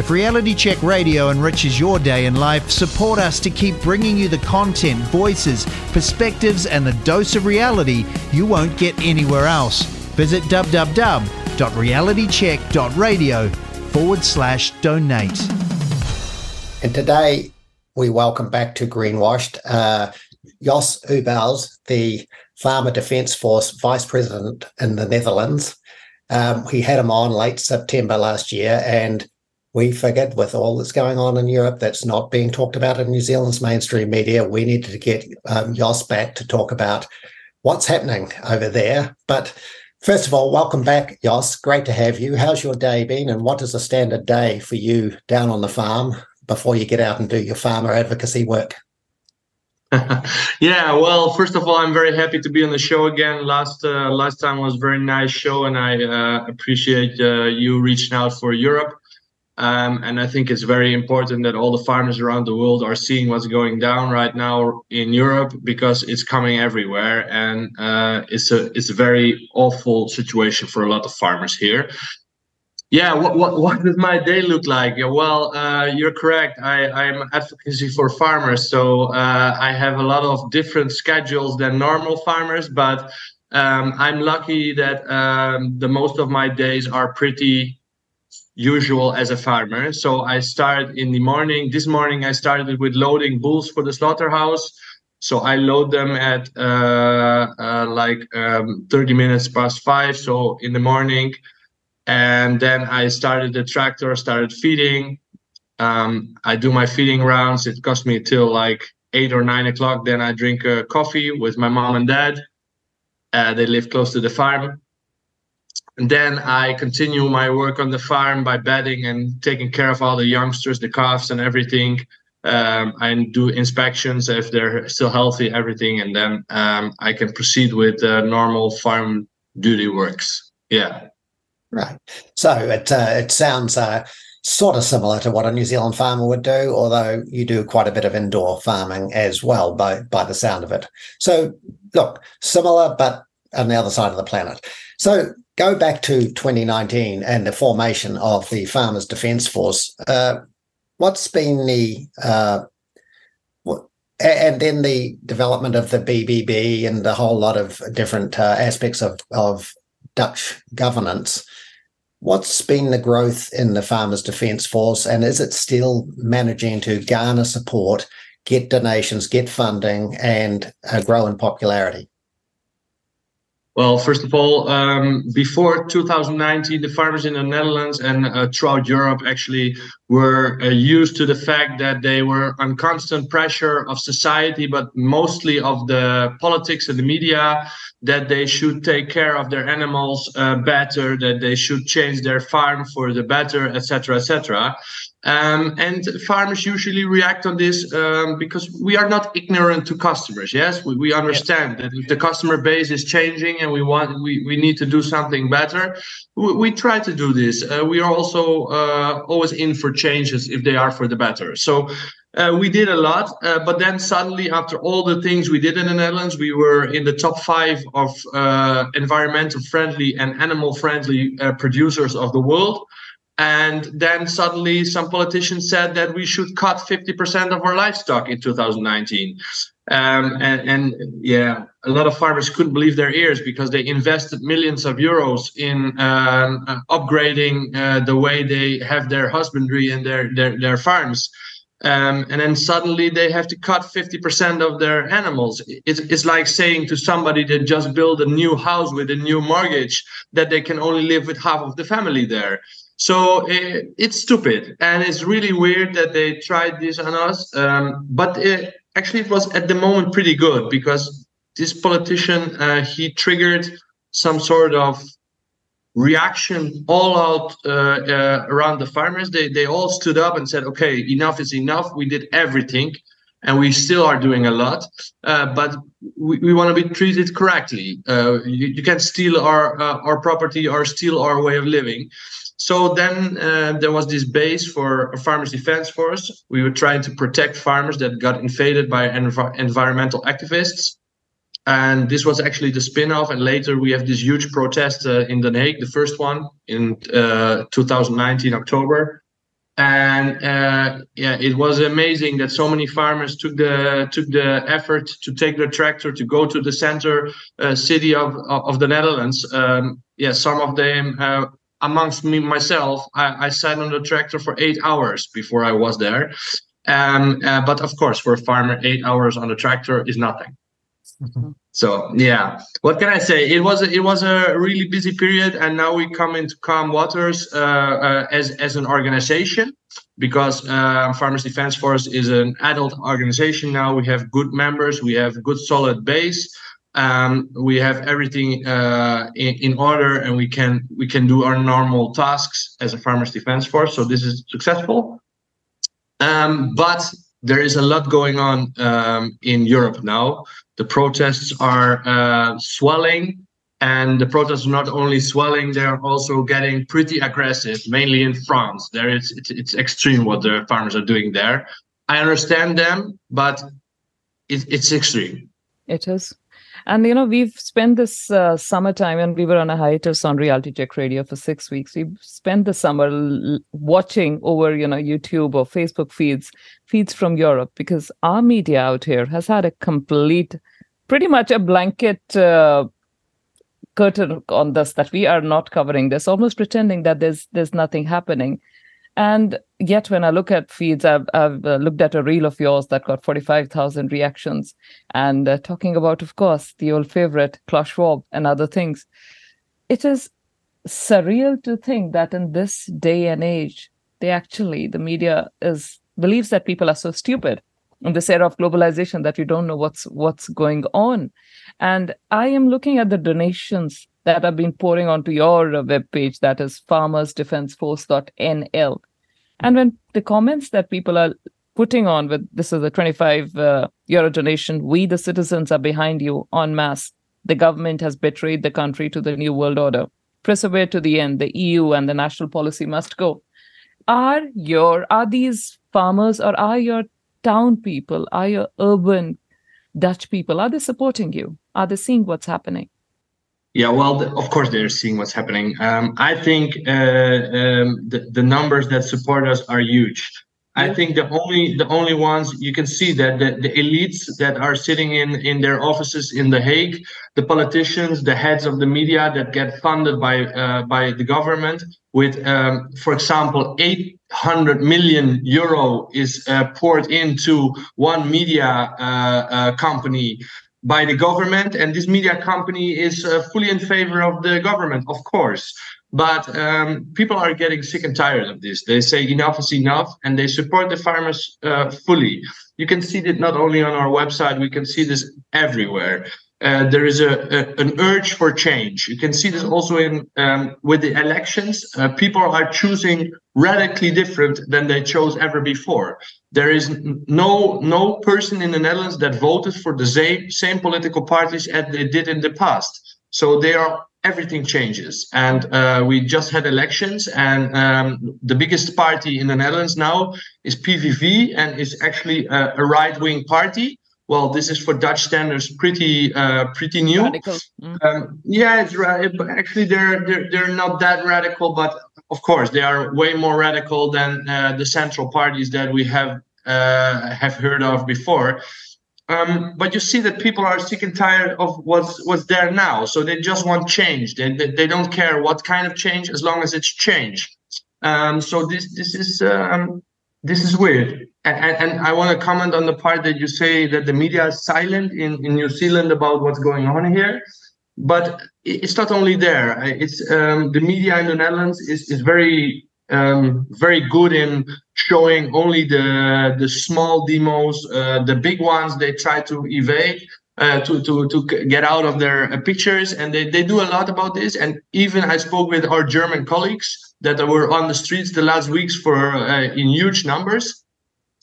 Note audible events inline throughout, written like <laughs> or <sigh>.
If Reality Check Radio enriches your day and life, support us to keep bringing you the content, voices, perspectives, and the dose of reality you won't get anywhere else. Visit www.realitycheck.radio forward slash donate. And today we welcome back to Greenwashed uh, Jos Ubels, the Farmer Defence Force Vice President in the Netherlands. Um, we had him on late September last year, and we figured with all that's going on in Europe that's not being talked about in New Zealand's mainstream media, we needed to get um, Jos back to talk about what's happening over there. But first of all, welcome back, Jos. Great to have you. How's your day been, and what is a standard day for you down on the farm before you get out and do your farmer advocacy work? <laughs> yeah, well, first of all, I'm very happy to be on the show again. Last uh, last time was a very nice show, and I uh, appreciate uh, you reaching out for Europe. Um, and I think it's very important that all the farmers around the world are seeing what's going down right now in Europe because it's coming everywhere, and uh, it's a it's a very awful situation for a lot of farmers here. Yeah, what what, what does my day look like? Yeah, well, uh, you're correct. I I'm advocacy for farmers, so uh, I have a lot of different schedules than normal farmers, but um, I'm lucky that um, the most of my days are pretty usual as a farmer. So I start in the morning. This morning I started with loading bulls for the slaughterhouse. So I load them at uh, uh, like um, 30 minutes past five. So in the morning, and then I started the tractor, started feeding. Um, I do my feeding rounds. It cost me till like eight or nine o'clock. Then I drink coffee with my mom and dad. Uh, they live close to the farm. And then I continue my work on the farm by bedding and taking care of all the youngsters, the calves, and everything. Um, I do inspections if they're still healthy, everything, and then um, I can proceed with uh, normal farm duty works. Yeah. Right. So it uh, it sounds uh, sort of similar to what a New Zealand farmer would do, although you do quite a bit of indoor farming as well, by by the sound of it. So look, similar, but on the other side of the planet. So go back to 2019 and the formation of the Farmers Defence Force. Uh, what's been the uh, what, and then the development of the BBB and the whole lot of different uh, aspects of, of Dutch governance. What's been the growth in the Farmers Defence Force, and is it still managing to garner support, get donations, get funding, and uh, grow in popularity? Well, first of all, um, before 2019, the farmers in the Netherlands and uh, throughout Europe actually were uh, used to the fact that they were on constant pressure of society, but mostly of the politics and the media, that they should take care of their animals uh, better, that they should change their farm for the better, etc., etc. Um, and farmers usually react on this um, because we are not ignorant to customers. Yes, we, we understand that if the customer base is changing and we want we, we need to do something better, we, we try to do this. Uh, we are also uh, always in for changes if they are for the better. So uh, we did a lot, uh, but then suddenly, after all the things we did in the Netherlands, we were in the top five of uh, environmental friendly and animal friendly uh, producers of the world. And then suddenly some politicians said that we should cut 50% of our livestock in 2019. Um, and, and, yeah, a lot of farmers couldn't believe their ears because they invested millions of euros in um, uh, upgrading uh, the way they have their husbandry and their, their, their farms. Um, and then suddenly they have to cut 50% of their animals. It's, it's like saying to somebody that just built a new house with a new mortgage that they can only live with half of the family there. So it, it's stupid, and it's really weird that they tried this on us. Um, but it, actually, it was at the moment pretty good because this politician uh, he triggered some sort of reaction all out uh, uh, around the farmers. They they all stood up and said, "Okay, enough is enough. We did everything." And we still are doing a lot, uh, but we, we want to be treated correctly. Uh, you, you can't steal our uh, our property or steal our way of living. So then uh, there was this base for a farmers defense force. We were trying to protect farmers that got invaded by env- environmental activists. And this was actually the spin-off. And later we have this huge protest uh, in The Hague, the first one in uh, 2019 October. and uh, yeah, it was amazing that so many farmers took the took the effort to take their tractor to go to the center uh, city of of the Netherlands. Um, yeah, some of them, uh, amongst me myself, I, I, sat on the tractor for eight hours before I was there. Um, uh, but of course, for a farmer, eight hours on the tractor is nothing. Mm-hmm. So yeah, what can I say? It was a, it was a really busy period, and now we come into calm waters uh, uh, as as an organization because uh, Farmers Defence Force is an adult organization now. We have good members, we have good solid base, um, we have everything uh, in, in order, and we can we can do our normal tasks as a Farmers Defence Force. So this is successful, um, but there is a lot going on um, in Europe now. The protests are uh, swelling, and the protests are not only swelling; they are also getting pretty aggressive. Mainly in France, there it's, it's it's extreme what the farmers are doing there. I understand them, but it, it's extreme. It is. And you know, we've spent this uh, summertime, and we were on a hiatus on Reality Check Radio for six weeks. We spent the summer l- watching over, you know, YouTube or Facebook feeds, feeds from Europe, because our media out here has had a complete, pretty much a blanket uh, curtain on this that we are not covering this, almost pretending that there's there's nothing happening. And yet, when I look at feeds, I've, I've uh, looked at a reel of yours that got 45,000 reactions and uh, talking about, of course, the old favorite, Klaus Schwab and other things. It is surreal to think that in this day and age, they actually, the media is believes that people are so stupid in this era of globalization that you don't know what's what's going on. And I am looking at the donations that have been pouring onto your webpage, that is farmersdefenseforce.nl. And when the comments that people are putting on with this is a 25 uh, euro donation, we the citizens are behind you en masse. The government has betrayed the country to the new world order. Persevere to the end. The EU and the national policy must go. Are your are these farmers or are your town people, are your urban Dutch people, are they supporting you? Are they seeing what's happening? Yeah, well, the, of course they're seeing what's happening. Um, I think uh, um, the the numbers that support us are huge. I think the only the only ones you can see that the, the elites that are sitting in in their offices in The Hague, the politicians, the heads of the media that get funded by uh, by the government with, um, for example, 800 million euro is uh, poured into one media uh, uh, company by the government. And this media company is uh, fully in favor of the government of course. But um, people are getting sick and tired of this. They say enough is enough and they support the farmers uh, fully. You can see that not only on our website. We can see this everywhere uh, there is a, a, an urge for change. You can see this also in um, with the elections. Uh, people are choosing radically different than they chose ever before. There is no no person in the Netherlands that voted for the same same political parties as they did in the past. So they are everything changes, and uh, we just had elections, and um, the biggest party in the Netherlands now is PVV, and is actually a, a right wing party well, this is for Dutch standards pretty uh, pretty new. Mm. Um, yeah, it's right. Actually, they're they're they're not that radical, but of course they are way more radical than uh, the central parties that we have uh, have heard of before. Um, but you see that people are sick and tired of what's what's there now, so they just want change. They they, they don't care what kind of change as long as it's change. Um, so this this is um, this is weird. And, and, I want to comment on the part that you say that the media is silent in, in New Zealand about what's going on here. But it's not only there. It's um, the media in the Netherlands is, is very um, very good in showing only the the small demos. Uh, the big ones they try to evade. Uh, to to to get out of their uh, pictures and they, they do a lot about this and even i spoke with our german colleagues that were on the streets the last weeks for uh, in huge numbers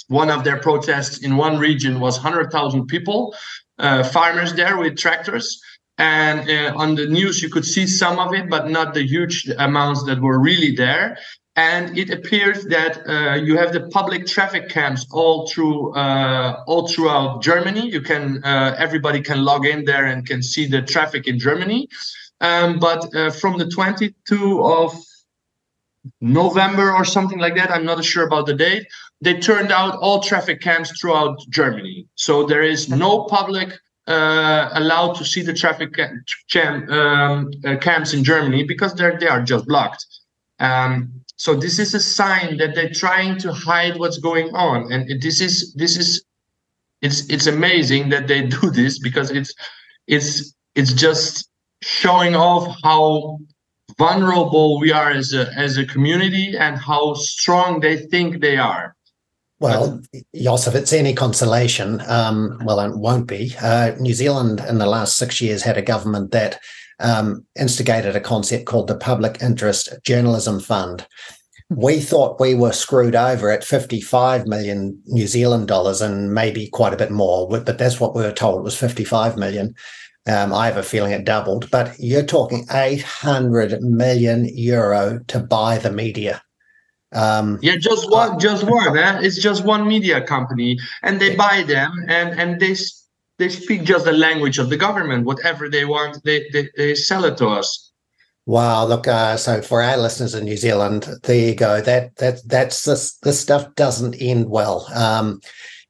one of their protests in one region was 100,000 people, uh, farmers there with tractors. And uh, on the news, you could see some of it, but not the huge amounts that were really there. And it appears that uh, you have the public traffic cams all through uh, all throughout Germany. You can uh, everybody can log in there and can see the traffic in Germany. Um, but from the 22 of November or something like that. I'm not sure about the date. They turned out all traffic cams throughout Germany. So there is no public uh, allowed to see the traffic cam, um, uh, cams in Germany because they're they are just blocked. Um, so this is a sign that they're trying to hide what's going on, and this is this is it's it's amazing that they <laughs> do this because it's it's it's just showing off how vulnerable we are as a as a community and how strong they think they are. Well, Jos, if it's any consolation, um, well, it won't be. Uh, New Zealand in the last six years had a government that um, instigated a concept called the Public Interest Journalism Fund. We thought we were screwed over at 55 million New Zealand dollars and maybe quite a bit more, but that's what we were told was 55 million. Um, I have a feeling it doubled, but you're talking 800 million euro to buy the media. Um, yeah, just one, uh, just one. Eh? It's just one media company, and they buy them, and and they they speak just the language of the government. Whatever they want, they they, they sell it to us. Wow, look. Uh, so for our listeners in New Zealand, there you go. That that that's this this stuff doesn't end well. Um,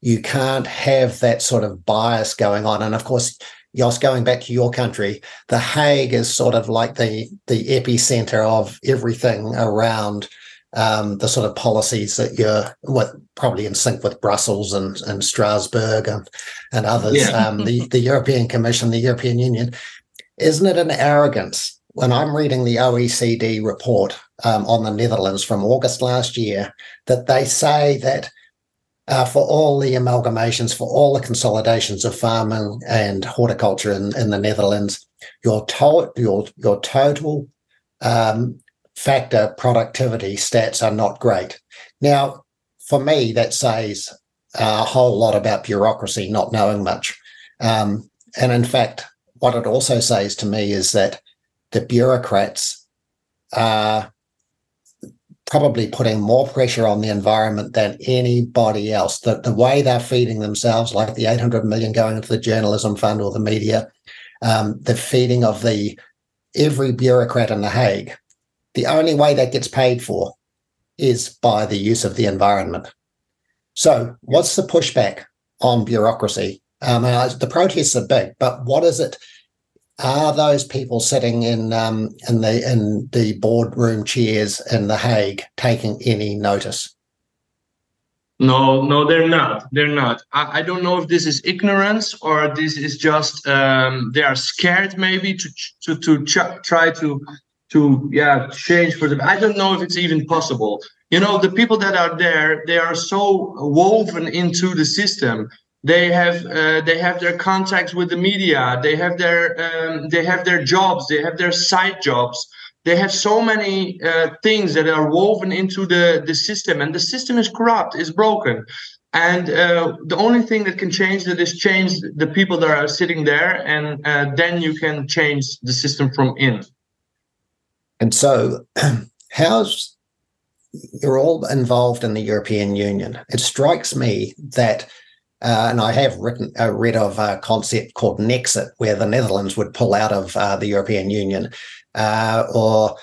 you can't have that sort of bias going on, and of course. Jos, going back to your country, The Hague is sort of like the the epicenter of everything around um, the sort of policies that you're what probably in sync with Brussels and, and Strasbourg and, and others, yeah. um, the, the European Commission, the European Union. Isn't it an arrogance when I'm reading the OECD report um, on the Netherlands from August last year that they say that uh, for all the amalgamations, for all the consolidations of farming and horticulture in, in the Netherlands, your, to- your, your total um, factor productivity stats are not great. Now, for me, that says a whole lot about bureaucracy not knowing much. Um, and in fact, what it also says to me is that the bureaucrats are probably putting more pressure on the environment than anybody else. The, the way they're feeding themselves, like the 800 million going into the journalism fund or the media, um, the feeding of the every bureaucrat in The Hague the only way that gets paid for is by the use of the environment. So, what's the pushback on bureaucracy? Um, the protests are big, but what is it? Are those people sitting in um, in the in the boardroom chairs in the Hague taking any notice? No, no, they're not. They're not. I, I don't know if this is ignorance or this is just um, they are scared, maybe to to to ch- try to to yeah change for them i don't know if it's even possible you know the people that are there they are so woven into the system they have uh, they have their contacts with the media. They have their um, they have their jobs. They have their side jobs. They have so many uh, things that are woven into the the system and the system is corrupt is broken. And uh, the only thing that can change that is change the people that are sitting there and uh, then you can change the system from in. And so, <clears throat> how's you're all involved in the European Union? It strikes me that, uh, and I have written uh, read of a concept called Nexit, where the Netherlands would pull out of uh, the European Union, uh, or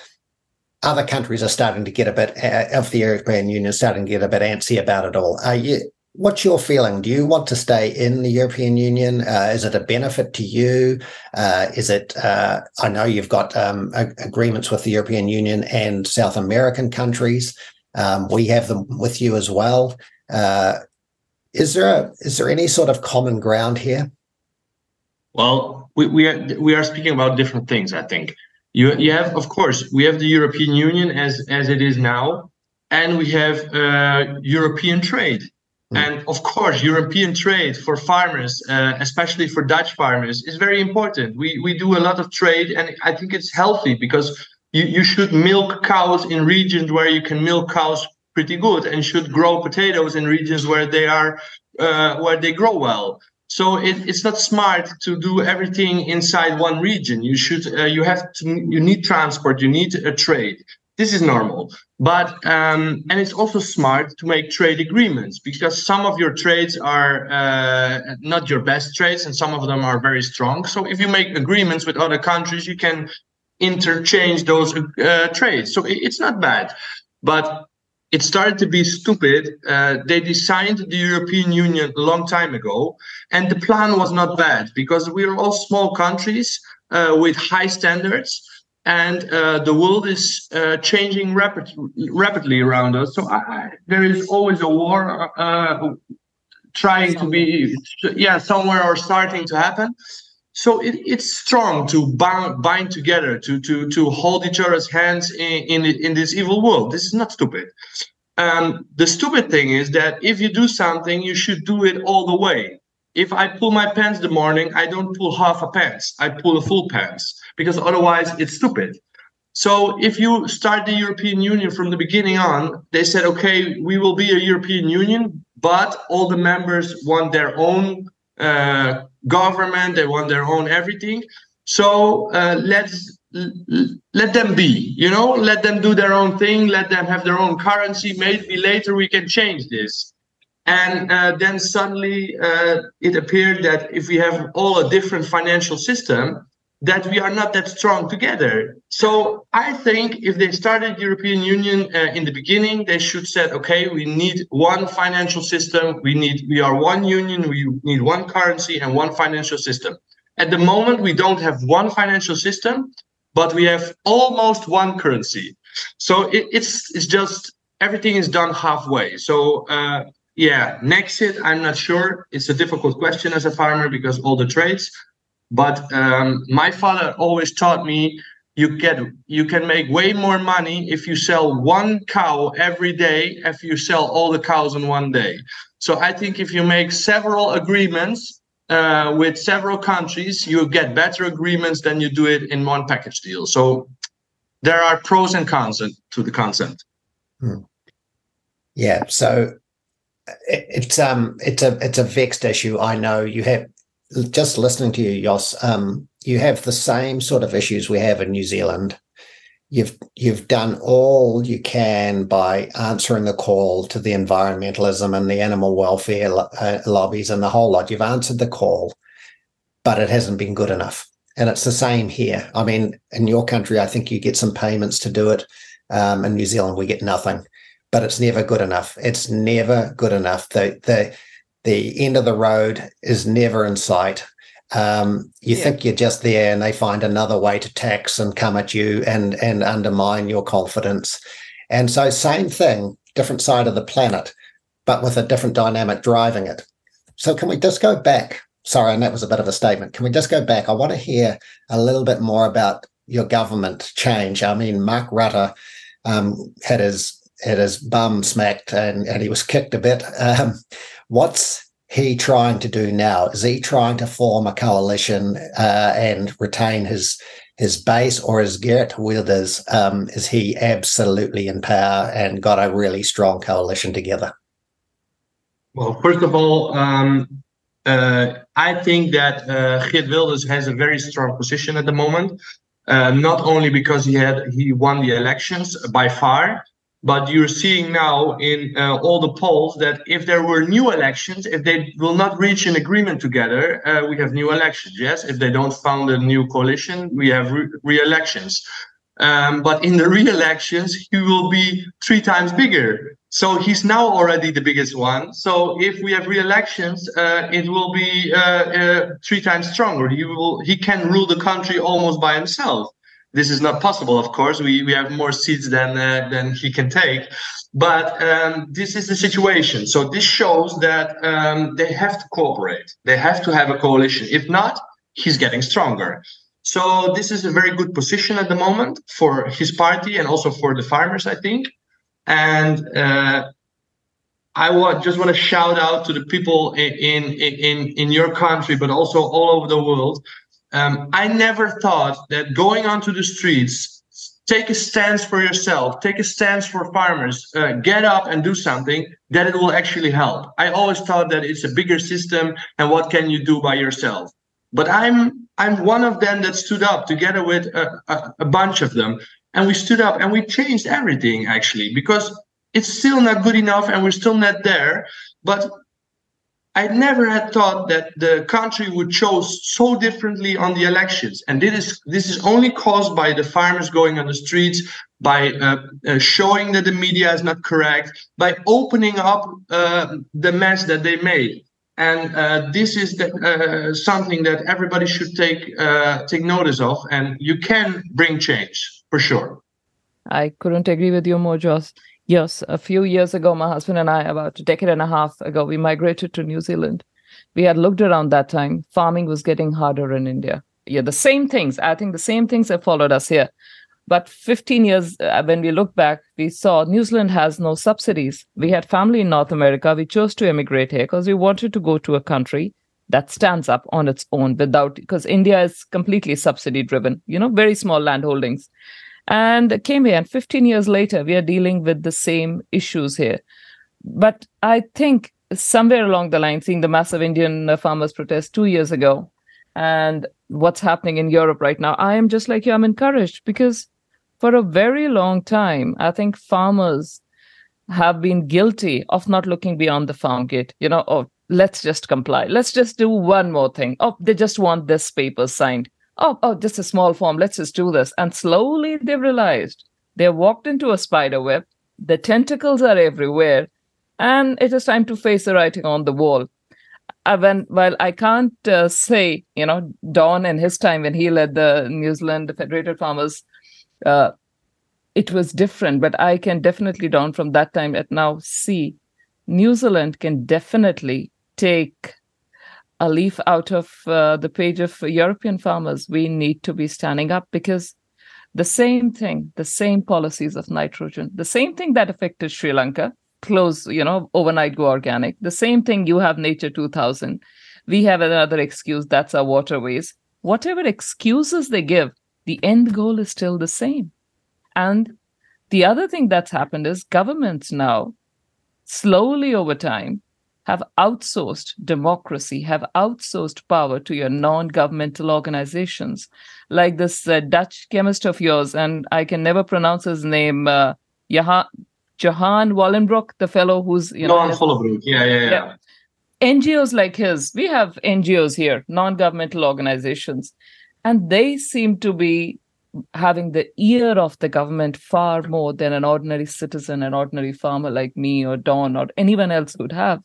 other countries are starting to get a bit uh, of the European Union starting to get a bit antsy about it all. You what's your feeling? Do you want to stay in the European Union? Uh, is it a benefit to you? Is it? I know you've got um, agreements with the European Union and South American countries. Um, we have them with you as well. Uh, is there a, is there any sort of common ground here? Well, we we are, we are speaking about different things. I think you you have, of course, we have the European Union as as it is now, and we have uh, European trade Mm. And of course, European trade for farmers, uh, especially for Dutch farmers, is very important. We we do a lot of trade, and I think it's healthy because you, you should milk cows in regions where you can milk cows pretty good, and should grow potatoes in regions where they are uh, where they grow well. So it, it's not smart to do everything inside one region. You should uh, you have to you need transport, you need a trade. This is normal. But um, and it's also smart to make trade agreements because some of your trades are uh, not your best trades and some of them are very strong. So if you make agreements with other countries you can interchange those uh, trades. So it's not bad. But it started to be stupid. Uh, they designed the European Union a long time ago, and the plan was not bad because we are all small countries uh, with high standards, and uh, the world is uh, changing rapid, rapidly around us. So I, there is always a war uh, trying to be, yeah, somewhere or starting to happen so it, it's strong to bind, bind together to to to hold each other's hands in in, in this evil world. This is not stupid. Um, the stupid thing is that if you do something you should do it all the way. If i pull my pants the morning i don't pull half a pants. I pull a full pants because otherwise it's stupid. So if you start the european union from the beginning on they said okay we will be a european union but all the members want their own uh, government they want their own everything. So uh, let's let them be you know? Let them do their own thing let them have their own currency. Maybe later we can change this. And uh, then suddenly uh, it appeared that if we have all a different financial system that we are not that strong together. So I think if they started European Union uh, in the beginning, they should said, okay, we need one financial system. We need we are one union. We need one currency and one financial system. At the moment, we don't have one financial system, but we have almost one currency. So it, it's it's just everything is done halfway. So. Uh, yeah, Nexit, I'm not sure. It's a difficult question as a farmer because all the trades. But um, my father always taught me you get you can make way more money if you sell one cow every day if you sell all the cows in one day. So I think if you make several agreements uh, with several countries, you get better agreements than you do it in one package deal. So there are pros and cons to the concept. Hmm. Yeah. So it, it's um it's a it's a vexed issue. I know you have just listening to you, Jos, um, you have the same sort of issues we have in New Zealand. You've you've done all you can by answering the call to the environmentalism and the animal welfare uh, lobbies and the whole lot. You've answered the call, but it hasn't been good enough. And it's the same here. I mean, in your country, I think you get some payments to do it. Um, in New Zealand, we get nothing, but it's never good enough. It's never good enough. The the the end of the road is never in sight. Um, you yeah. think you're just there, and they find another way to tax and come at you and and undermine your confidence. And so, same thing, different side of the planet, but with a different dynamic driving it. So, can we just go back? Sorry, and that was a bit of a statement. Can we just go back? I want to hear a little bit more about your government change. I mean, Mark Rutte um, had his had his bum smacked and, and he was kicked a bit. Um, What's he trying to do now? Is he trying to form a coalition uh, and retain his his base, or is Geert Wilders um, is he absolutely in power and got a really strong coalition together? Well, first of all, um, uh, I think that uh, Geert Wilders has a very strong position at the moment. Uh, not only because he had he won the elections by far, but you're seeing now in uh, all the polls that if there were new elections, if they will not reach an agreement together, uh, we have new elections. Yes, if they don't found a new coalition, we have re- elections Um, but in the re-elections, he will be three times bigger. So he's now already the biggest one. So if we have re-elections, uh, it will be uh, uh, three times stronger. He will he can rule the country almost by himself. This is not possible, of course. We, we have more seats than, uh, than he can take. But um, this is the situation. So this shows that um, they have to cooperate. They have to have a coalition. If not, he's getting stronger. So this is a very good position at the moment for his party and also for the farmers, I think. And uh, I want, just want to shout out to the people in, in in in your country, but also all over the world um, I never thought that going onto the streets, take a stance for yourself, take a stance for farmers, uh, get up and do something, that it will actually help. I always thought that it's a bigger system and what can you do by yourself? But I'm I'm one of them that stood up together with a, a, a bunch of them, and we stood up and we changed everything actually because it's still not good enough and we're still not there. But I never had thought that the country would choose so differently on the elections, and this is this is only caused by the farmers going on the streets, by uh, uh, showing that the media is not correct, by opening up uh, the mess that they made, and uh, this is the, uh, something that everybody should take uh, take notice of, and you can bring change for sure. I couldn't agree with you more, Jos. Yes, a few years ago, my husband and I, about a decade and a half ago, we migrated to New Zealand. We had looked around that time. Farming was getting harder in India. Yeah, the same things. I think the same things have followed us here. But 15 years, uh, when we look back, we saw New Zealand has no subsidies. We had family in North America. We chose to emigrate here because we wanted to go to a country that stands up on its own without, because India is completely subsidy driven, you know, very small land holdings and came here. And 15 years later, we are dealing with the same issues here. But I think somewhere along the line, seeing the massive Indian uh, farmers protest two years ago and what's happening in Europe right now, I am just like you, I'm encouraged because for a very long time, I think farmers have been guilty of not looking beyond the farm gate. You know, oh, let's just comply. Let's just do one more thing. Oh, they just want this paper signed oh, oh, just a small form. Let's just do this. And slowly they've realized they walked into a spider web. The tentacles are everywhere. And it is time to face the writing on the wall. Uh, when, well, I can't uh, say, you know, Don and his time when he led the New Zealand Federated Farmers, uh, it was different. But I can definitely, Don, from that time at now, see New Zealand can definitely take a leaf out of uh, the page of European farmers. We need to be standing up because the same thing, the same policies of nitrogen, the same thing that affected Sri Lanka, close, you know, overnight go organic, the same thing you have Natura 2000. We have another excuse that's our waterways. Whatever excuses they give, the end goal is still the same. And the other thing that's happened is governments now, slowly over time, have outsourced democracy, have outsourced power to your non governmental organizations. Like this uh, Dutch chemist of yours, and I can never pronounce his name, uh, Johan, Johan Vollenbroek, the fellow who's, you know. Johan yeah, yeah, yeah, yeah. NGOs like his, we have NGOs here, non governmental organizations, and they seem to be having the ear of the government far more than an ordinary citizen, an ordinary farmer like me or Don or anyone else would have.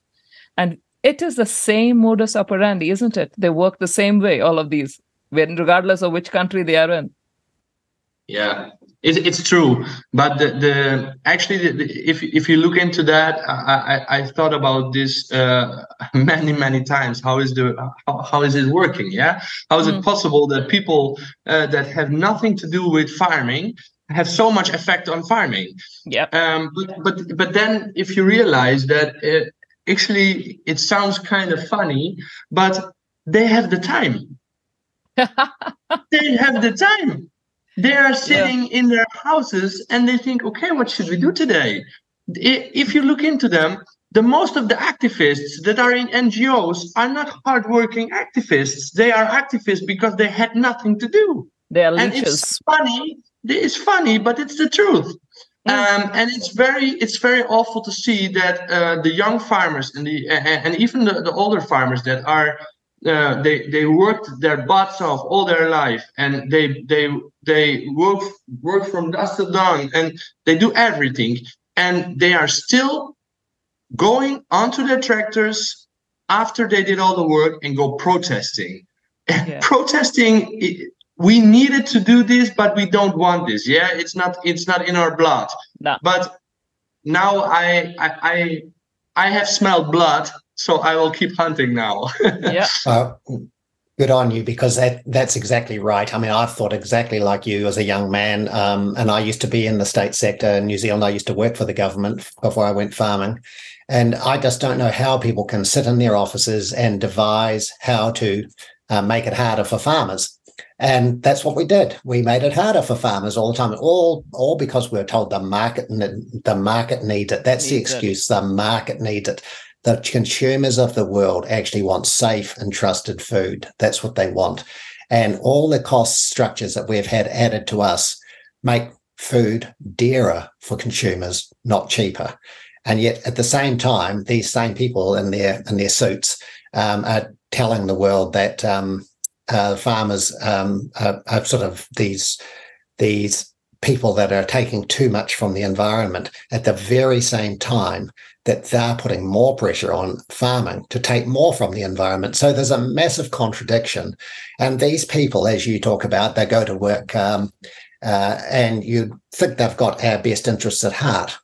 And it is the same modus operandi, isn't it? They work the same way, all of these, regardless of which country they are in. Yeah, it, it's true. But the, the actually, the, the, if if you look into that, I, I, I thought about this uh, <laughs> many many times. How is the how, how is it working? Yeah, how is mm. it possible that people uh, that have nothing to do with farming have so much effect on farming? Yeah. Um, but but but then if you realize that uh, actually it sounds kind of funny but they have the time. <laughs> They have the time. They are sitting yeah. in their houses and they think okay what should we do today? If you look into them the most of the activists that are in ngos are not hardworking activists. They are activists because they had nothing to do. They are leeches. and it's funny it's funny but it's the truth um, and it's very it's very awful to see that uh, the young farmers and the and even the, the older farmers that are uh, they they worked their butts off all their life and they they they work work from dusk to dawn and they do everything and they are still going onto their tractors after they did all the work and go protesting <laughs> yeah. protesting we needed to do this but we don't want this. Yeah it's not it's not in our blood. No. but now I, I i i have smelled blood so i will keep hunting now. <laughs> Yeah. Uh, good on you because that that's exactly right. I mean i've thought exactly like you as a young man. Um, and i used to be in the state sector in new zealand. I used to work for the government before i went farming. And i just don't know how people can sit in their offices and devise how to uh, make it harder for farmers and that's what we did. We made it harder for farmers all the time, all all because we were told the market the market needs it. That's needs the excuse. It. The market needs it. The consumers of the world actually want safe and trusted food. That's what they want. And all the cost structures that we've had added to us make food dearer for consumers, not cheaper. And yet, at the same time, these same people in their in their suits um, are telling the world that um, uh, farmers um, are, are, sort of these these people that are taking too much from the environment at the very same time that they're putting more pressure on farming to take more from the environment. So there's a massive contradiction. And these people, as you talk about, they go to work um, uh, and you think they've got our best interests at heart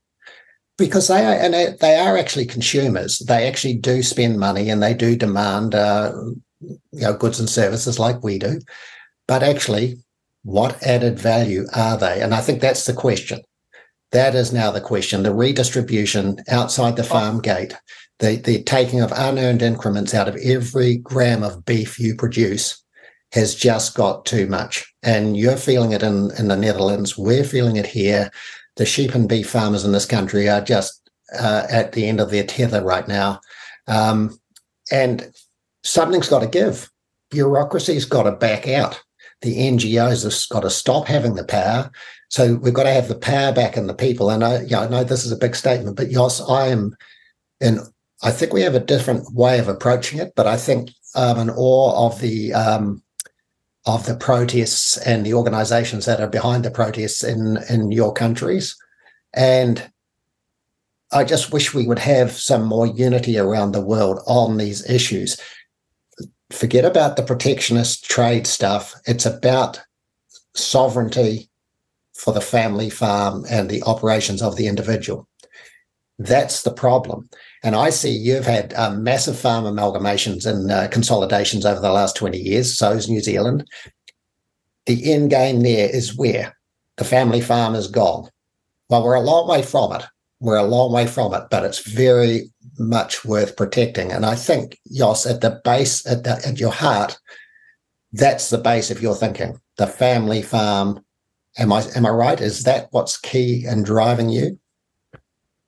because they are and they are actually consumers. They actually do spend money and they do demand uh, you know goods and services like we do. But actually, what added value are they? And I think that's the question. That is now the question. The redistribution outside the farm gate, the, the taking of unearned increments out of every gram of beef you produce has just got too much. And you're feeling it in, in the Netherlands. We're feeling it here. The sheep and beef farmers in this country are just uh, at the end of their tether right now. Um, and something's got to give. Bureaucracy's got to back out. The NGOs have got to stop having the power. So we've got to have the power back in the people. And I, yeah, I know this is a big statement, but yes, I am in. I think we have a different way of approaching it, but I think I'm in awe of the um, of the protests and the organizations that are behind the protests in in your countries and i just wish we would have some more unity around the world on these issues forget about the protectionist trade stuff it's about sovereignty for the family farm and the operations of the individual that's the problem and I see you've had um, massive farm amalgamations and uh, consolidations over the last 20 years. So is New Zealand. The end game there is where the family farm is gone. Well, we're a long way from it. We're a long way from it, but it's very much worth protecting. And I think, Jos, at the base, at, the, at your heart, that's the base of your thinking. The family farm. Am I am I right? Is that what's key in driving you?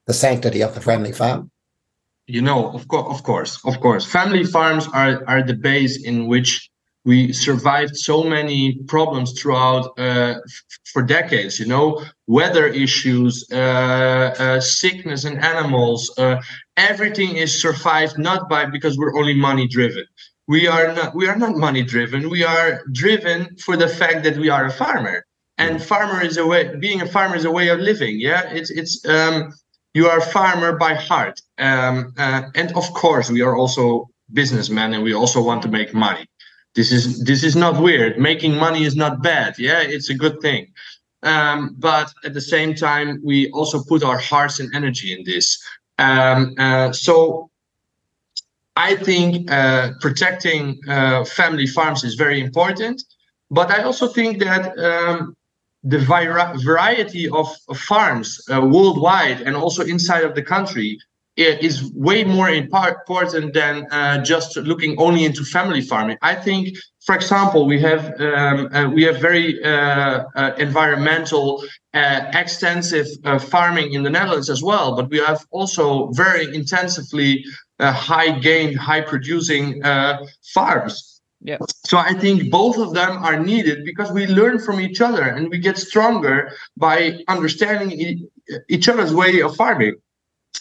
The sanctity of the family farm you know of course of course of course family farms are are the base in which we survived so many problems throughout uh, for decades you know? Weather issues uh, uh, sickness in animals uh, everything is survived not by because we're only money driven. We are not we are not money driven. We are driven for the fact that we are a farmer. And farmer is a way being a farmer is a way of living yeah? It's it's um you are a farmer by heart. Um, uh, and of course we are also businessmen and we also want to make money this is this is not weird. Making money is not bad. Yeah it's a good thing. Um, but at the same time we also put our hearts and energy in this. Um, uh, so i think uh, protecting uh, family farms is very important but i also think that um, the variety of, farms uh, worldwide and also inside of the country is way more important than uh, just looking only into family farming. I think, for example, we have um, uh, we have very uh, uh environmental, uh, extensive uh, farming in the Netherlands as well, but we have also very intensively high gain, high producing farms. Yeah. So I think both of them are needed because we learn from each other and we get stronger by understanding e- each other's way of farming.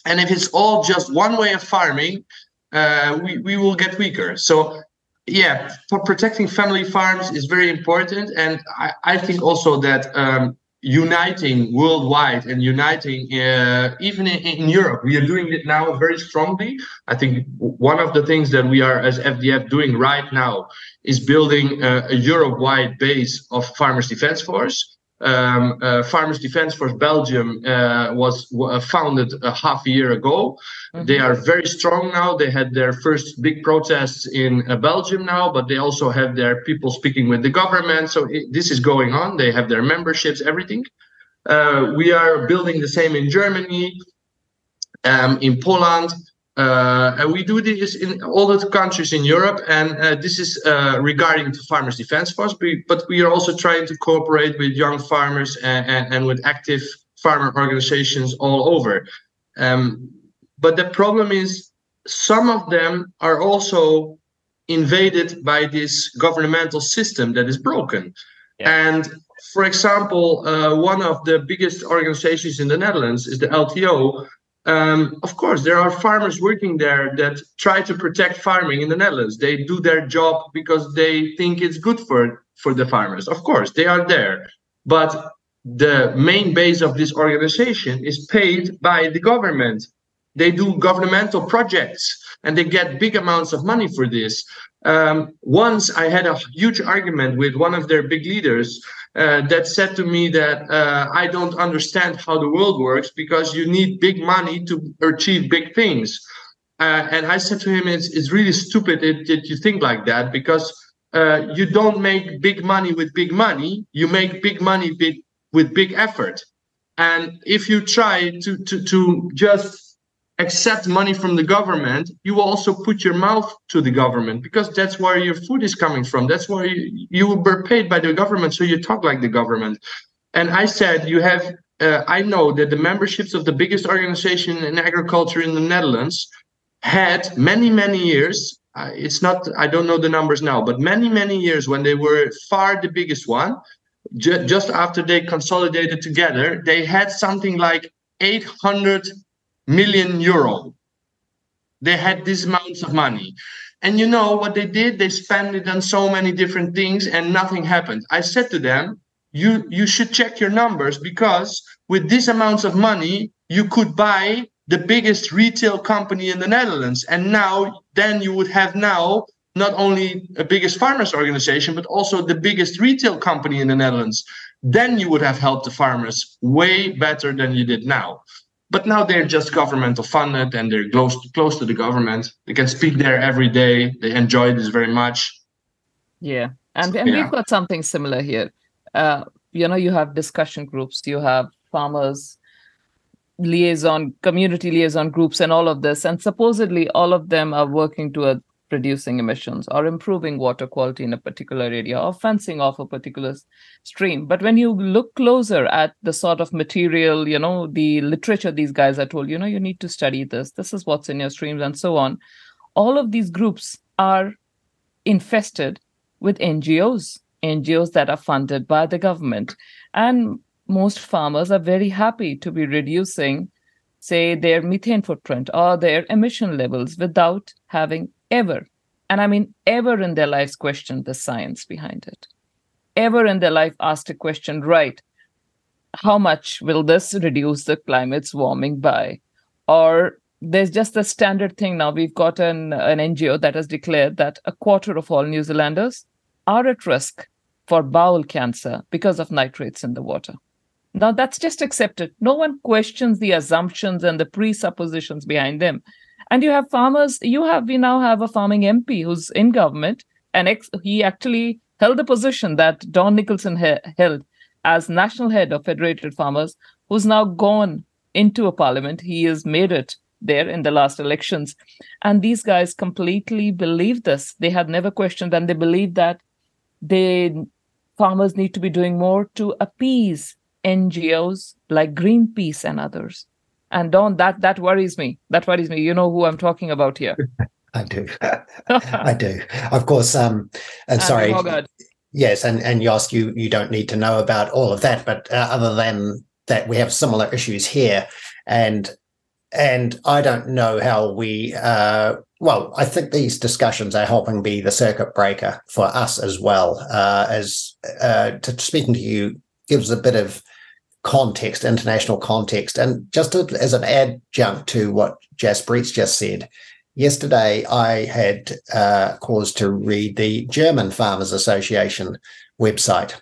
And if it's all just one way of farming, uh, we, we will get weaker. So yeah, protecting family farms is very important. And I, I think also that um, uniting worldwide and uniting uh, even in, in, Europe. We are doing it now very strongly. I think one of the things that we are as FDF doing right now is building a, a Europe-wide base of Farmers Defence Force. Um, uh, Farmers Defence Force Belgium uh, was uh, founded a half a year ago. Mm-hmm. They are very strong now. They had their first big protests in uh, Belgium now, but they also have their people speaking with the government. So it, this is going on. They have their memberships, everything. Uh, we are building the same in Germany, um, in Poland. Uh, and we do this in all the countries in Europe, and uh, this is uh, regarding the Farmers Defence Force. But we are also trying to cooperate with young farmers and, and, and with active farmer organizations all over. Um, but the problem is, some of them are also invaded by this governmental system that is broken. Yeah. And for example, uh, one of the biggest organizations in the Netherlands is the LTO, um, of course, there are farmers working there that try to protect farming in the Netherlands. They do their job because they think it's good for for the farmers. Of course, they are there, but the main base of this organization is paid by the government. They do governmental projects and they get big amounts of money for this. Um, once I had a huge argument with one of their big leaders uh, that said to me that uh, I don't understand how the world works because you need big money to achieve big things. Uh, and I said to him, it's, it's really stupid that, you think like that because uh, you don't make big money with big money. You make big money with big effort. And if you try to, to, to just accept money from the government, you will also put your mouth to the government because that's where your food is coming from. That's why you, you were paid by the government, so you talk like the government. And I said, you have. Uh, I know that the memberships of the biggest organization in agriculture in the Netherlands had many, many years. Uh, it's not. I don't know the numbers now, but many, many years when they were far the biggest one. Ju- just after they consolidated together, they had something like 800 million euro. They had these amounts of money. And you know what they did? They spent it on so many different things and nothing happened. I said to them, you you should check your numbers because with these amounts of money, you could buy the biggest retail company in the Netherlands. And now then you would have now not only a biggest farmers organization, but also the biggest retail company in the Netherlands. Then you would have helped the farmers way better than you did now but now they're just governmental funded and they're close close to the government. They can speak there every day. They enjoy this very much. Yeah, and and yeah. we've got something similar here. Uh, you know, you have discussion groups, you have farmers liaison, community liaison groups, and all of this, and supposedly all of them are working to a reducing emissions or improving water quality in a particular area or fencing off a particular stream. But when you look closer at the sort of material you know the literature these guys are told you know you need to study this this is what's in your streams and so on all of these groups are infested with ngos ngos that are funded by the government. And most farmers are very happy to be reducing say their methane footprint or their emission levels without having ever, and I mean ever in their lives, questioned the science behind it. Ever in their life asked a question, right? How much will this reduce the climate's warming by? Or there's just the standard thing now. We've got an, an NGO that has declared that a quarter of all New Zealanders are at risk for bowel cancer because of nitrates in the water. Now that's just accepted. No one questions the assumptions and the presuppositions behind them. And you have farmers, you have, we now have a farming MP who's in government, and ex- he actually held the position that Don Nicholson he- held as national head of Federated Farmers, who's now gone into a parliament. He has made it there in the last elections. And these guys completely believe this. They had never questioned, and they believe that they farmers need to be doing more to appease NGOs like Greenpeace and others and Don, that that worries me. That worries me. You know who I'm talking about here. <laughs> I do. <laughs> I do. Of course. Um, and sorry. Yes, and and Jos, you you don't need to know about all of that, but uh, other than that, we have similar issues here, and and I don't know how we. Uh, well, I think these discussions are helping be the circuit breaker for us as well. Uh, as uh, to, speaking to you gives a bit of context, international context. And just as an adjunct to what Jaspreet just said, yesterday I had uh, cause to read the German Farmers Association website,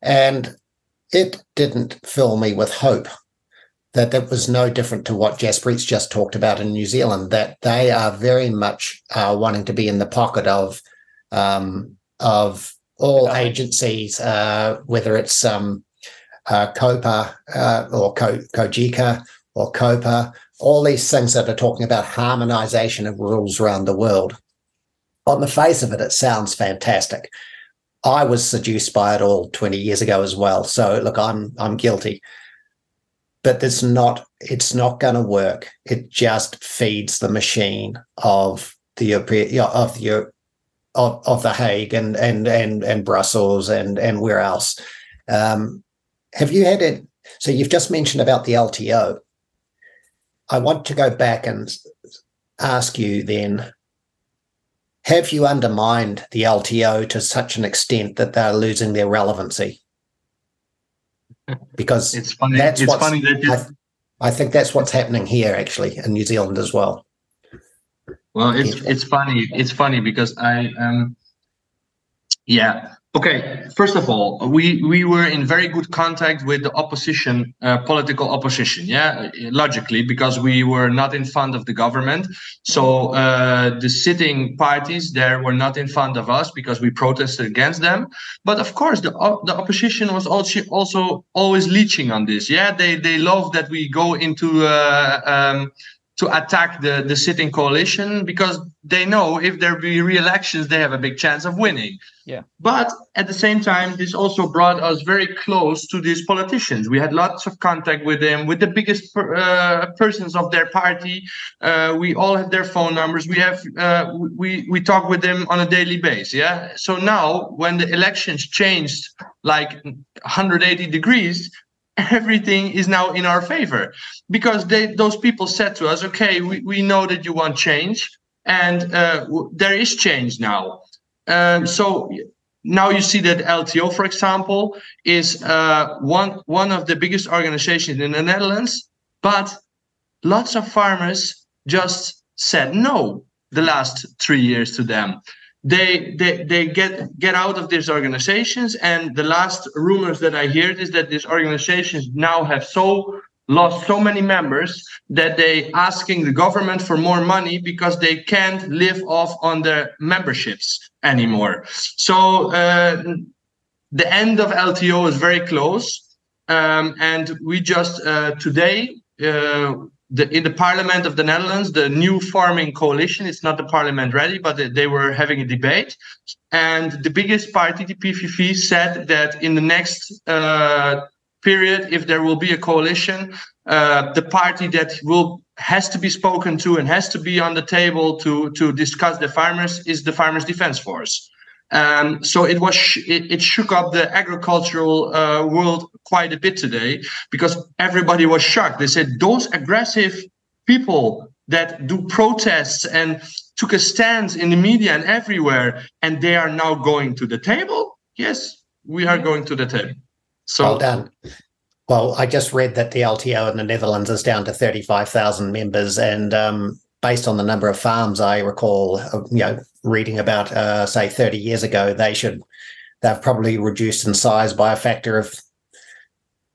and it didn't fill me with hope that that was no different to what Jaspreet's just talked about in New Zealand, that they are very much uh, wanting to be in the pocket of um, of all agencies, uh, whether it's um, uh, COPA uh, or COGECA or COPA, all these things that are talking about harmonization of rules around the world. On the face of it, it sounds fantastic. I was seduced by it all 20 years ago as well. So look, I'm I'm guilty. But it's not it's not going to work. It just feeds the machine of the of the of, of the Hague and and and and Brussels and and where else. Um, have you had it? So you've just mentioned about the LTO. I want to go back and ask you then have you undermined the LTO to such an extent that they're losing their relevancy? <laughs> Because it's funny. That's it's what's, funny that you, I, I think that's what's happening here, actually, in New Zealand as well. well, it's it's funny. It's funny because I um, yeah. Okay. First of all, we we were in very good contact with the opposition, uh, political opposition. Yeah, logically because we were not in front of the government. So uh, the sitting parties there were not in front of us because we protested against them. But of course, the the opposition was also also always leeching on this. Yeah, they they love that we go into. Uh, um, to attack the, the sitting coalition because they know if there be re-elections they have a big chance of winning. Yeah. but at the same time this also brought us very close to these politicians. We had lots of contact with them with the biggest per, uh, persons of their party. Uh, we all have their phone numbers. We have uh, we we talk with them on a daily basis yeah? So now when the elections changed like 180 degrees everything is now in our favor. Because they those people said to us okay we, we know that you want change and uh, there is change now. Um, so now you see that lto for example is uh, one one of the biggest organizations in the netherlands but lots of farmers just said no the last three years to them they they they get get out of these organizations. And the last rumors that i heard is that these organizations now have so lost so many members that they asking the government for more money because they can't live off on their memberships anymore. So uh, the end of lto is very close. Um, and we just uh, today uh, the, in the parliament of the Netherlands, the new farming coalition, it's not the parliament ready, but they, they were having a debate. And the biggest party, the PVV, said that in the next uh, period, if there will be a coalition, uh, the party that will has to be spoken to and has to be on the table to to discuss the farmers is the Farmers Defence Force. Um, so it was sh- it, it shook up the agricultural uh, world quite a bit today because everybody was shocked. They said those aggressive people that do protests and took a stance in the media and everywhere, and they are now going to the table. Yes, we are going to the table. So Well done. Well, I just read that the LTO in the Netherlands is down to 35,000 members. And um, based on the number of farms I recall, uh, you know, reading about, uh, say, 30 years ago, they should, they've probably reduced in size by a factor of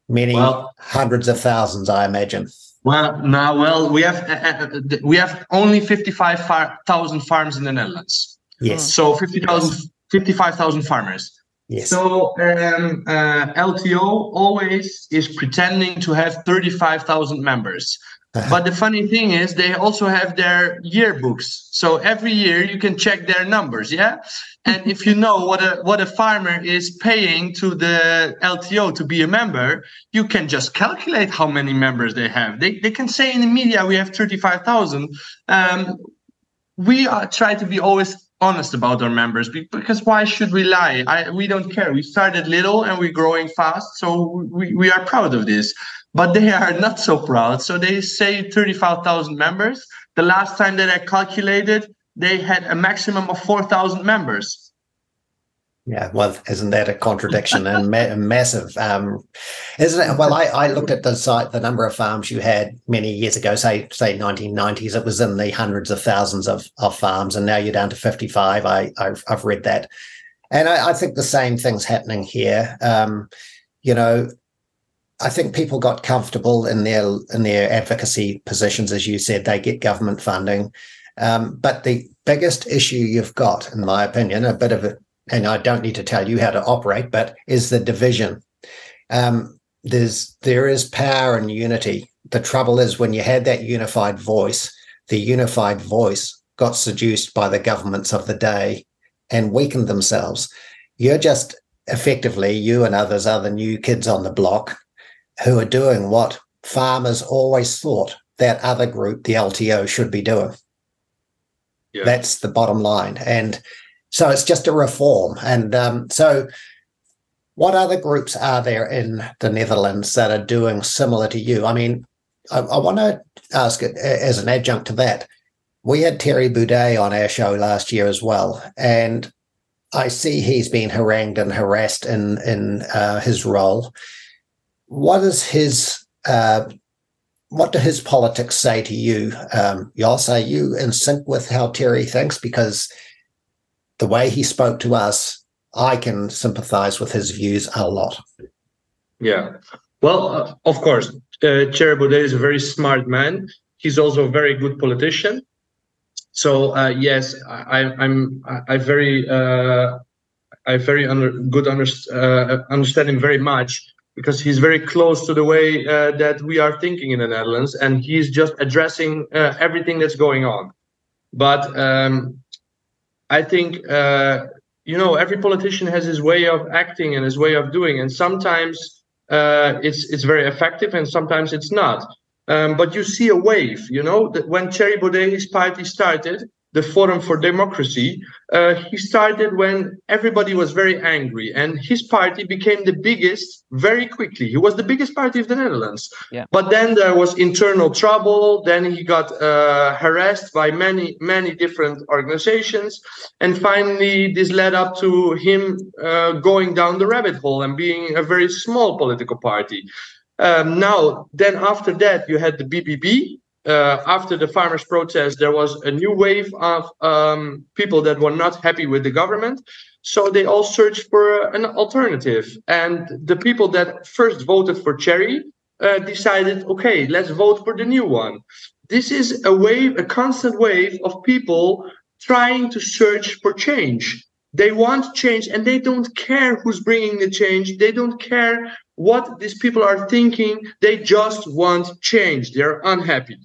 many Well- hundreds of thousands, I imagine. Well, now, well, we have uh, uh, we have only fifty-five thousand farms in the Netherlands. Yes. So 50,000 55,000 farmers. Yes. So um, uh, LTO always is pretending to have 35,000 members. But the funny thing is, they also have their yearbooks. So every year you can check their numbers, yeah. And if you know what a what a farmer is paying to the LTO to be a member, you can just calculate how many members they have. They they can say in the media we have thirty five thousand. Um, we are try to be always honest about our members because why should we lie I, we don't care we started little and we're growing fast so we, we are proud of this but they are not so proud so they say 35000 members the last time that i calculated they had a maximum of 4000 members Yeah, well, isn't that a contradiction and ma- massive? Um, isn't it? Well, I, I looked at the site, the number of farms you had many years ago, say say 1990s. It was in the hundreds of thousands of, of farms, and now you're down to 55. I I've, I've read that, and I, I think the same thing's happening here. Um, you know, I think people got comfortable in their in their advocacy positions, as you said. They get government funding, um, but the biggest issue you've got, in my opinion, a bit of a and I don't need to tell you how to operate, but is the division. Um, there's there is power and unity. The trouble is when you had that unified voice, the unified voice got seduced by the governments of the day and weakened themselves. You're just effectively, you and others are the new kids on the block who are doing what farmers always thought that other group, the LTO, should be doing. Yeah. That's the bottom line. And so it's just a reform. And um, so, what other groups are there in the Netherlands that are doing similar to you? I mean, I, I want to ask it as an adjunct to that. We had Terry Baudet on our show last year as well, and I see he's been harangued and harassed in in uh, his role. What is his uh, what do his politics say to you? Um, Jos, are you in sync with how Terry thinks? Because the way he spoke to us, I can sympathize with his views a lot. Yeah. Well, uh, of course, uh, Thierry Baudet is a very smart man. He's also a very good politician. So uh, yes, I, I'm I, I very uh, I very under, good under, uh, understand him very much because he's very close to the way uh, that we are thinking in the Netherlands, and he's just addressing uh, everything that's going on. But um, I think uh, you know every politician has his way of acting and his way of doing, and sometimes uh, it's it's very effective, and sometimes it's not. Um, but you see a wave, you know, that when Thierry Baudet's party started, the Forum for Democracy, uh, he started when everybody was very angry, and his party became the biggest very quickly. He was the biggest party of the Netherlands. Yeah. But then there was internal trouble. Then he got uh, harassed by many, many different organizations, and finally, this led up to him uh, going down the rabbit hole and being a very small political party. Um, now, then after that, you had the BBB, uh, after the farmers' protest, there was a new wave of um, people that were not happy with the government. So they all searched for an alternative. And the people that first voted for Thierry uh, decided, okay, let's vote for the new one. This is a wave, a constant wave of people trying to search for change. They want change and they don't care who's bringing the change. They don't care what these people are thinking. They just want change. They're unhappy.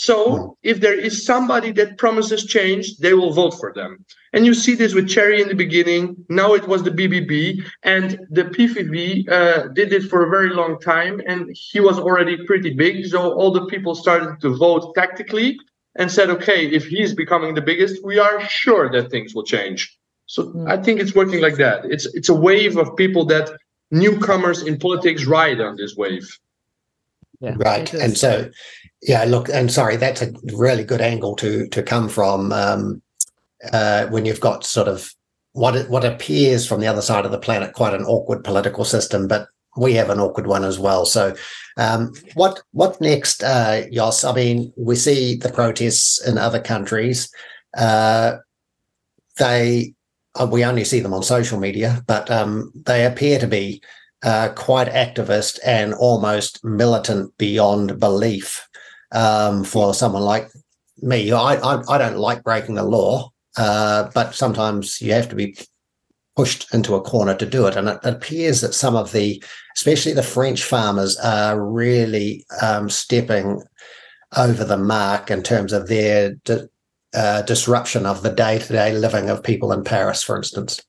So hmm. if there is somebody that promises change, they will vote for them. And you see this with Thierry in the beginning. Now it was the BBB, and the PVV uh, did it for a very long time, and he was already pretty big. So all the people started to vote tactically and said, okay, if he's becoming the biggest, we are sure that things will change. So mm. I think it's working like that. It's it's a wave of people that newcomers in politics ride on this wave. Yeah, right. And so yeah, look, and sorry, that's a really good angle to to come from um, uh, when you've got sort of what what appears from the other side of the planet quite an awkward political system, but we have an awkward one as well. So, um, what what next, uh, Jos? I mean, we see the protests in other countries. Uh, they uh, we only see them on social media, but um, they appear to be uh, quite activist and almost militant beyond belief um, for someone like me. I, I, I don't like breaking the law, uh, but sometimes you have to be pushed into a corner to do it. And it, appears that some of the, especially the French farmers, are really um, stepping over the mark in terms of their uh, disruption of the day-to-day living of people in Paris, for instance.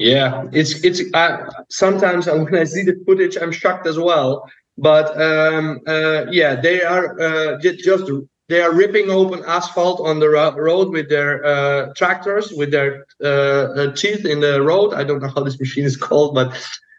Yeah, it's it's. Uh, sometimes when I see the footage, I'm shocked as well but um, uh, yeah, they are uh, just they are ripping open asphalt on the road with their uh, tractors, with their uh, uh, teeth in the road. I don't know how this machine is called, but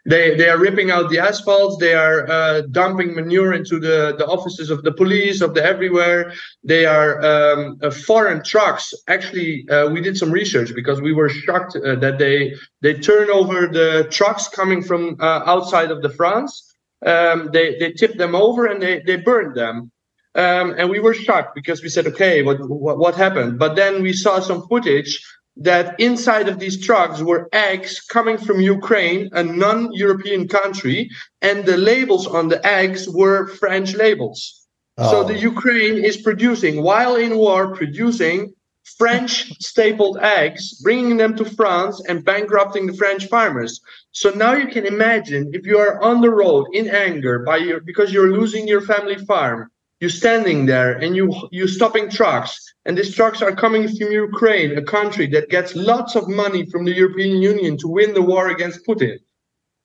they they are ripping out the asphalt. They are uh, dumping manure into the the offices of the police, of the everywhere. They are um, foreign trucks. Actually, we did some research because we were shocked that they they turn over the trucks coming from outside of the France um, they they tipped them over and they they burned them. Um, and we were shocked because we said, okay, what, what what happened? But then we saw some footage that inside of these trucks were eggs coming from Ukraine, a non-European country, and the labels on the eggs were French labels. Oh. So the Ukraine is producing, while in war, producing French stapled eggs, bringing them to France and bankrupting the French farmers. So now you can imagine if you are on the road in anger by your because you're losing your family farm, you're standing there and you you're stopping trucks, and these trucks are coming from Ukraine, a country that gets lots of money from the European Union to win the war against Putin.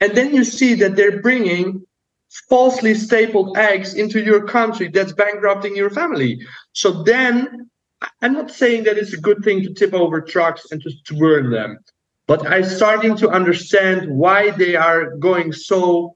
And then you see that they're bringing falsely stapled eggs into your country that's bankrupting your family. So then I'm not saying that it's a good thing to tip over trucks and to, to burn them, but I'm starting to understand why they are going so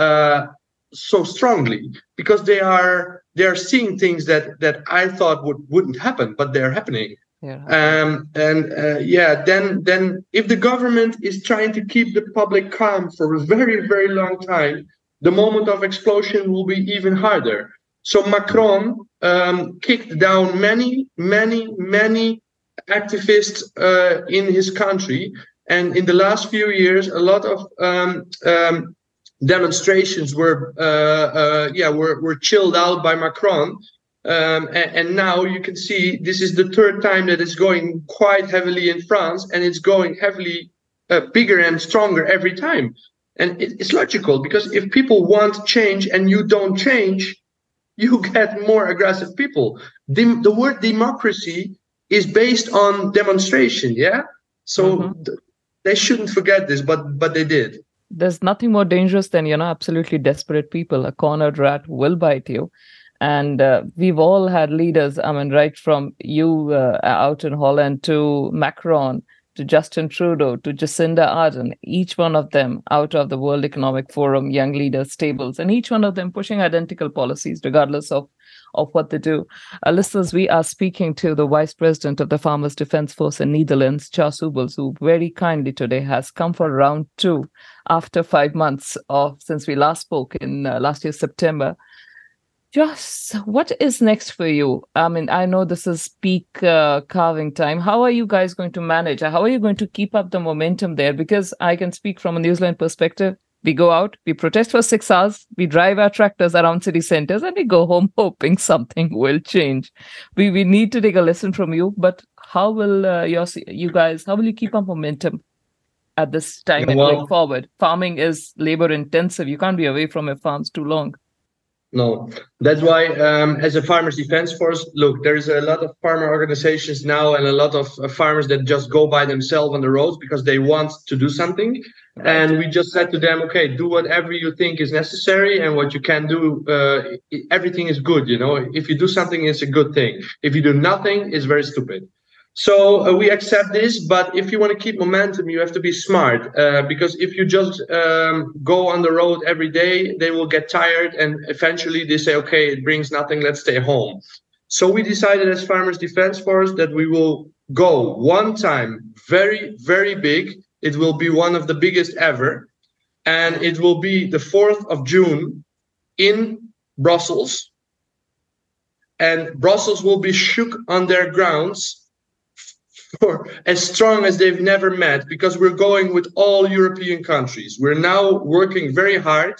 uh, so strongly because they are they are seeing things that that I thought would wouldn't happen, but they're happening. Yeah. Um, and uh, yeah, then then if the government is trying to keep the public calm for a very very long time, the moment of explosion will be even harder. So Macron um, kicked down many many many activists uh, in his country, and in the last few years, a lot of um, um, demonstrations were uh, uh, yeah were, were chilled out by Macron um, and, and, now you can see this is the third time that it's going quite heavily in France, and it's going heavily uh, bigger and stronger every time. And it, it's logical because if people want change and you don't change, <laughs> you get more aggressive people. The, the word democracy is based on demonstration, yeah. So mm-hmm. th- they shouldn't forget this, but but they did. There's nothing more dangerous than you know absolutely desperate people. A cornered rat will bite you and uh, we've all had leaders i mean right from you uh, out in holland to macron to justin trudeau to jacinda ardern each one of them out of the world economic forum young leaders tables and each one of them pushing identical policies regardless of of what they do. Uh, listeners, we are speaking to the Vice President of the Farmers Defence Force in Netherlands, Jos Ubels, who very kindly today has come for round two after five months of since we last spoke in uh, last year September. Jos, what is next for you? I mean, I know this is peak uh, calving time. How are you guys going to manage? How are you going to keep up the momentum there? Because I can speak from a New Zealand perspective. We go out, we protest for six hours, we drive our tractors around city centers, and we go home <laughs> hoping something will change. We we need to take a lesson from you. But how will uh, your, you guys? How will you keep up momentum at this time yeah, and going forward? Farming is labor intensive. You can't be away from your farms too long no that's why um, as a farmers defense force look there's a lot of farmer organizations now and a lot of uh, farmers that just go by themselves on the roads because they want to do something and we just said to them okay do whatever you think is necessary and what you can do uh, everything is good you know if you do something it's a good thing if you do nothing it's very stupid so uh, we accept this, but if you want to keep momentum, you have to be smart. Uh, because if you just um, go on the road every day, they will get tired, and eventually they say, "Okay, it brings nothing. Let's stay home." So we decided as Farmers Defense Force that we will go one time, very very big. It will be one of the biggest ever, and it will be the fourth of June in Brussels. And Brussels will be shook on their grounds for as strong as they've never met because we're going with all European countries. We're now working very hard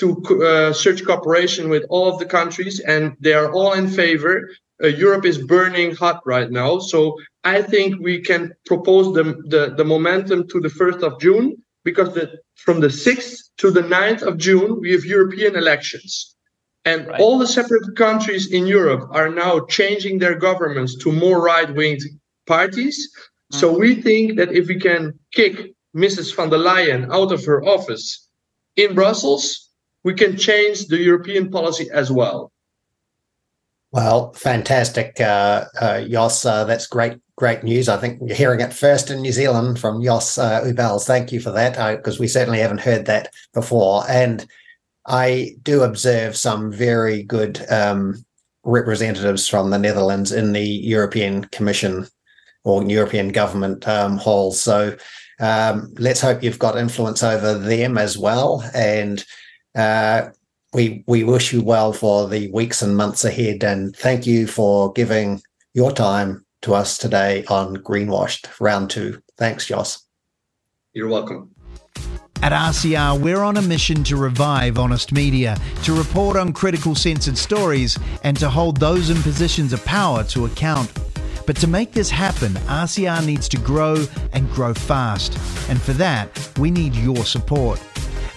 to uh, search cooperation with all of the countries, and they are all in favor. Uh, Europe is burning hot right now, so I think we can propose the, the, the momentum to the 1st of June because the, from the 6th to the 9th of June, we have European elections. And right. all the separate countries in Europe are now changing their governments to more right wing parties. So mm-hmm. we think that if we can kick Mrs. von der Leyen out of her office in Brussels, we can change the European policy as well. Well, fantastic, uh, uh, Jos. Uh, that's great, great news. I think you're hearing it first in New Zealand from Jos uh, Ubels. Thank you for that, because uh, we certainly haven't heard that before. And I do observe some very good um, representatives from the Netherlands in the European Commission or European government um, halls. So um, let's hope you've got influence over them as well. And uh, we we wish you well for the weeks and months ahead. And thank you for giving your time to us today on Greenwashed Round Two. Thanks, Jos. You're welcome. At RCR, we're on a mission to revive honest media, to report on critical censored stories, and to hold those in positions of power to account. But to make this happen, RCR needs to grow and grow fast. And for that, we need your support.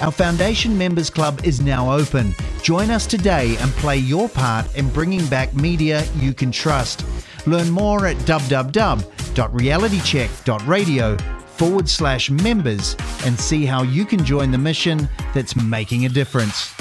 Our Foundation Members Club is now open. Join us today and play your part in bringing back media you can trust. Learn more at www.realitycheck.radio forward slash members and see how you can join the mission that's making a difference.